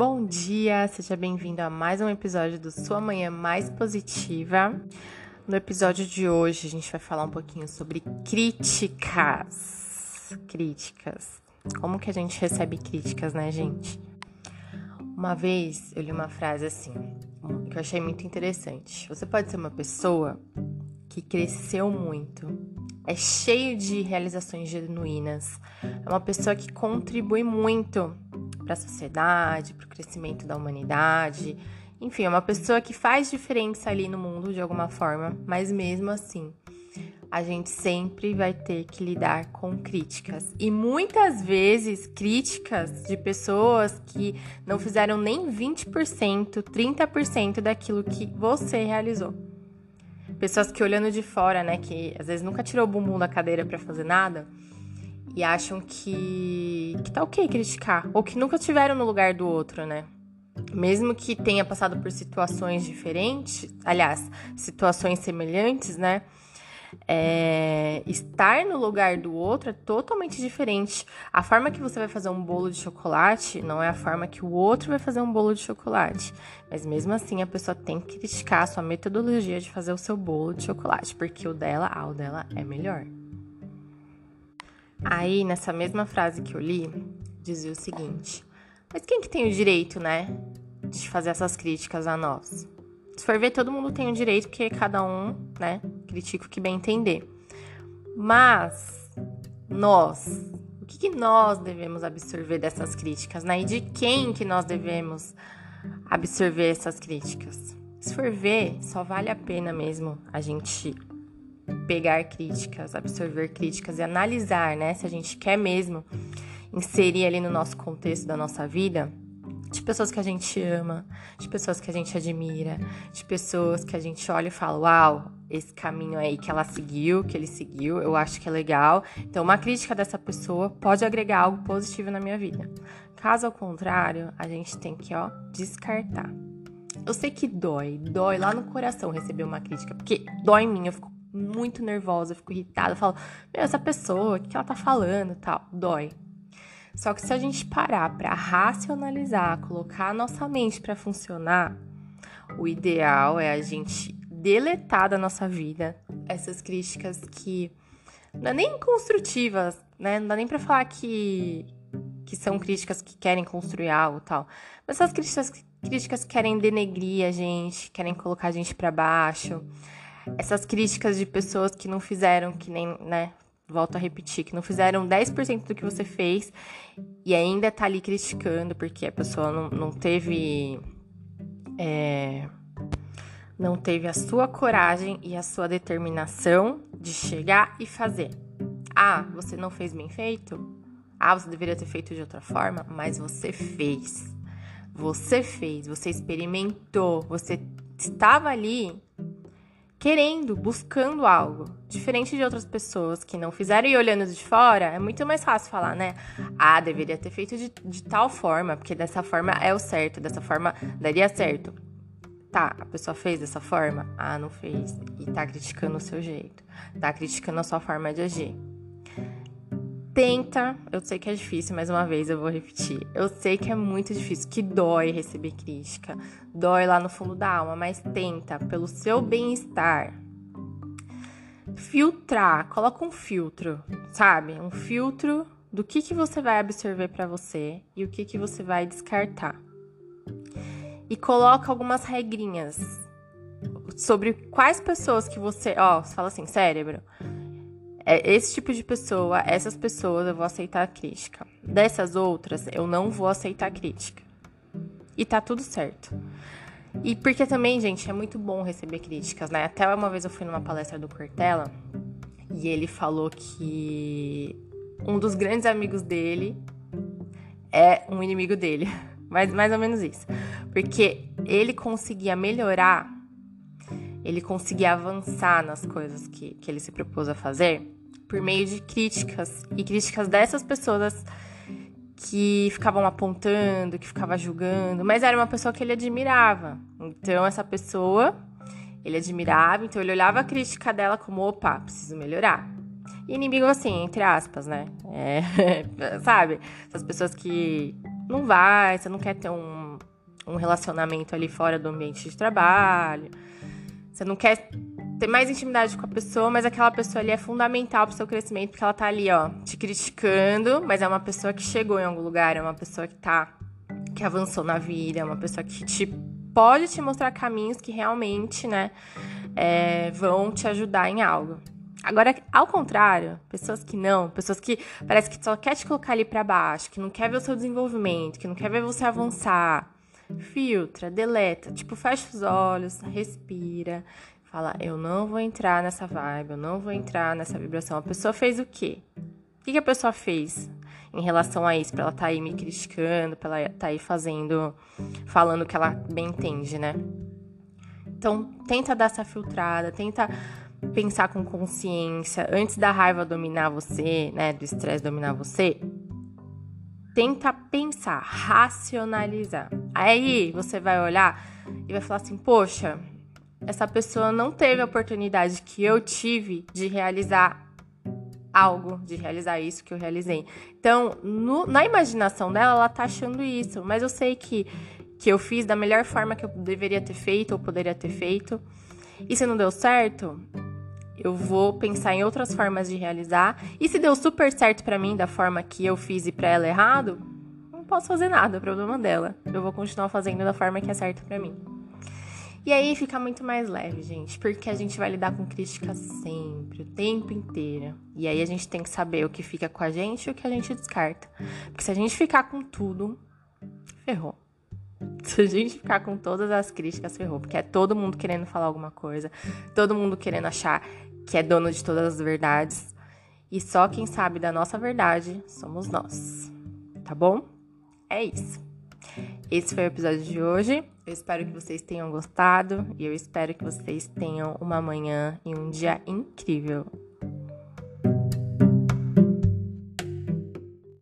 Bom dia, seja bem-vindo a mais um episódio do Sua Manhã Mais Positiva. No episódio de hoje, a gente vai falar um pouquinho sobre críticas. Críticas. Como que a gente recebe críticas, né, gente? Uma vez eu li uma frase assim, que eu achei muito interessante. Você pode ser uma pessoa que cresceu muito, é cheio de realizações genuínas, é uma pessoa que contribui muito para a sociedade, para o crescimento da humanidade. Enfim, é uma pessoa que faz diferença ali no mundo de alguma forma, mas mesmo assim, a gente sempre vai ter que lidar com críticas. E muitas vezes críticas de pessoas que não fizeram nem 20%, 30% daquilo que você realizou. Pessoas que olhando de fora, né, que às vezes nunca tirou o bumbum da cadeira para fazer nada, e acham que, que tá ok criticar, ou que nunca tiveram no lugar do outro, né? Mesmo que tenha passado por situações diferentes, aliás, situações semelhantes, né? É, estar no lugar do outro é totalmente diferente. A forma que você vai fazer um bolo de chocolate não é a forma que o outro vai fazer um bolo de chocolate. Mas mesmo assim, a pessoa tem que criticar a sua metodologia de fazer o seu bolo de chocolate, porque o dela, ah, o dela é melhor. Aí, nessa mesma frase que eu li, dizia o seguinte: Mas quem que tem o direito, né, de fazer essas críticas a nós? Se for ver, todo mundo tem o direito, porque cada um, né, critica o que bem entender. Mas nós, o que, que nós devemos absorver dessas críticas, né? E de quem que nós devemos absorver essas críticas? Se for ver, só vale a pena mesmo a gente pegar críticas, absorver críticas e analisar, né, se a gente quer mesmo inserir ali no nosso contexto da nossa vida, de pessoas que a gente ama, de pessoas que a gente admira, de pessoas que a gente olha e fala: Uau, esse caminho aí que ela seguiu, que ele seguiu, eu acho que é legal. Então, uma crítica dessa pessoa pode agregar algo positivo na minha vida. Caso ao contrário, a gente tem que, ó, descartar. Eu sei que dói, dói lá no coração receber uma crítica, porque dói em mim, eu fico muito nervosa, eu fico irritada, eu falo, meu, essa pessoa, o que ela tá falando tal, dói. Só que se a gente parar para racionalizar, colocar a nossa mente para funcionar, o ideal é a gente deletar da nossa vida essas críticas que não é nem construtivas, né? Não dá nem para falar que que são críticas que querem construir algo tal, mas essas críticas críticas que querem denegrir a gente, querem colocar a gente para baixo essas críticas de pessoas que não fizeram, que nem, né? Volto a repetir, que não fizeram 10% do que você fez e ainda tá ali criticando porque a pessoa não, não teve. É, não teve a sua coragem e a sua determinação de chegar e fazer. Ah, você não fez bem feito? Ah, você deveria ter feito de outra forma, mas você fez. Você fez, você experimentou, você estava ali querendo, buscando algo. Diferente de outras pessoas que não fizeram e olhando de fora, é muito mais fácil falar, né? Ah, deveria ter feito de, de tal forma, porque dessa forma é o certo, dessa forma daria certo. Tá, a pessoa fez dessa forma? Ah, não fez. E tá criticando o seu jeito. Tá criticando a sua forma de agir. Tenta, eu sei que é difícil, mais uma vez eu vou repetir. Eu sei que é muito difícil, que dói receber crítica, dói lá no fundo da alma, mas tenta, pelo seu bem-estar, filtrar, coloca um filtro, sabe? Um filtro do que, que você vai absorver para você e o que, que você vai descartar. E coloca algumas regrinhas sobre quais pessoas que você, ó, você fala assim, cérebro, é esse tipo de pessoa, essas pessoas eu vou aceitar a crítica. Dessas outras, eu não vou aceitar a crítica. E tá tudo certo. E porque também, gente, é muito bom receber críticas, né? Até uma vez eu fui numa palestra do Cortella e ele falou que um dos grandes amigos dele é um inimigo dele. Mas mais ou menos isso. Porque ele conseguia melhorar ele conseguir avançar nas coisas que, que ele se propôs a fazer por meio de críticas e críticas dessas pessoas que ficavam apontando, que ficava julgando, mas era uma pessoa que ele admirava. Então essa pessoa ele admirava, então ele olhava a crítica dela como opa, preciso melhorar. E inimigo assim, entre aspas, né? É, sabe? Essas pessoas que não vai, você não quer ter um um relacionamento ali fora do ambiente de trabalho. Você não quer ter mais intimidade com a pessoa, mas aquela pessoa ali é fundamental pro seu crescimento, porque ela tá ali, ó, te criticando, mas é uma pessoa que chegou em algum lugar, é uma pessoa que tá que avançou na vida, é uma pessoa que te pode te mostrar caminhos que realmente, né, é, vão te ajudar em algo. Agora, ao contrário, pessoas que não, pessoas que parece que só quer te colocar ali para baixo, que não quer ver o seu desenvolvimento, que não quer ver você avançar, filtra, deleta, tipo, fecha os olhos, respira, fala, eu não vou entrar nessa vibe, eu não vou entrar nessa vibração. A pessoa fez o quê? O que, a pessoa fez em relação a isso? Pra ela tá aí me criticando, pra ela tá aí fazendo, falando que ela bem entende, né? Então, tenta dar essa filtrada, tenta pensar com consciência, antes da raiva dominar você, né, do estresse dominar você, tenta pensar, racionalizar. Aí você vai olhar e vai falar assim: "Poxa, essa pessoa não teve a oportunidade que eu tive de realizar algo, de realizar isso que eu realizei. Então, no, na imaginação dela, ela tá achando isso, mas eu sei que que eu fiz da melhor forma que eu deveria ter feito ou poderia ter feito. E se não deu certo, eu vou pensar em outras formas de realizar. E se deu super certo para mim da forma que eu fiz e para ela errado, não posso fazer nada, é problema dela. Eu vou continuar fazendo da forma que é certa para mim. E aí fica muito mais leve, gente, porque a gente vai lidar com crítica sempre, o tempo inteiro. E aí a gente tem que saber o que fica com a gente e o que a gente descarta. Porque se a gente ficar com tudo, ferrou. Se a gente ficar com todas as críticas, ferrou. Porque é todo mundo querendo falar alguma coisa, todo mundo querendo achar que é dono de todas as verdades. E só quem sabe da nossa verdade somos nós. Tá bom? É isso. Esse foi o episódio de hoje. Eu espero que vocês tenham gostado e eu espero que vocês tenham uma manhã e um dia incrível.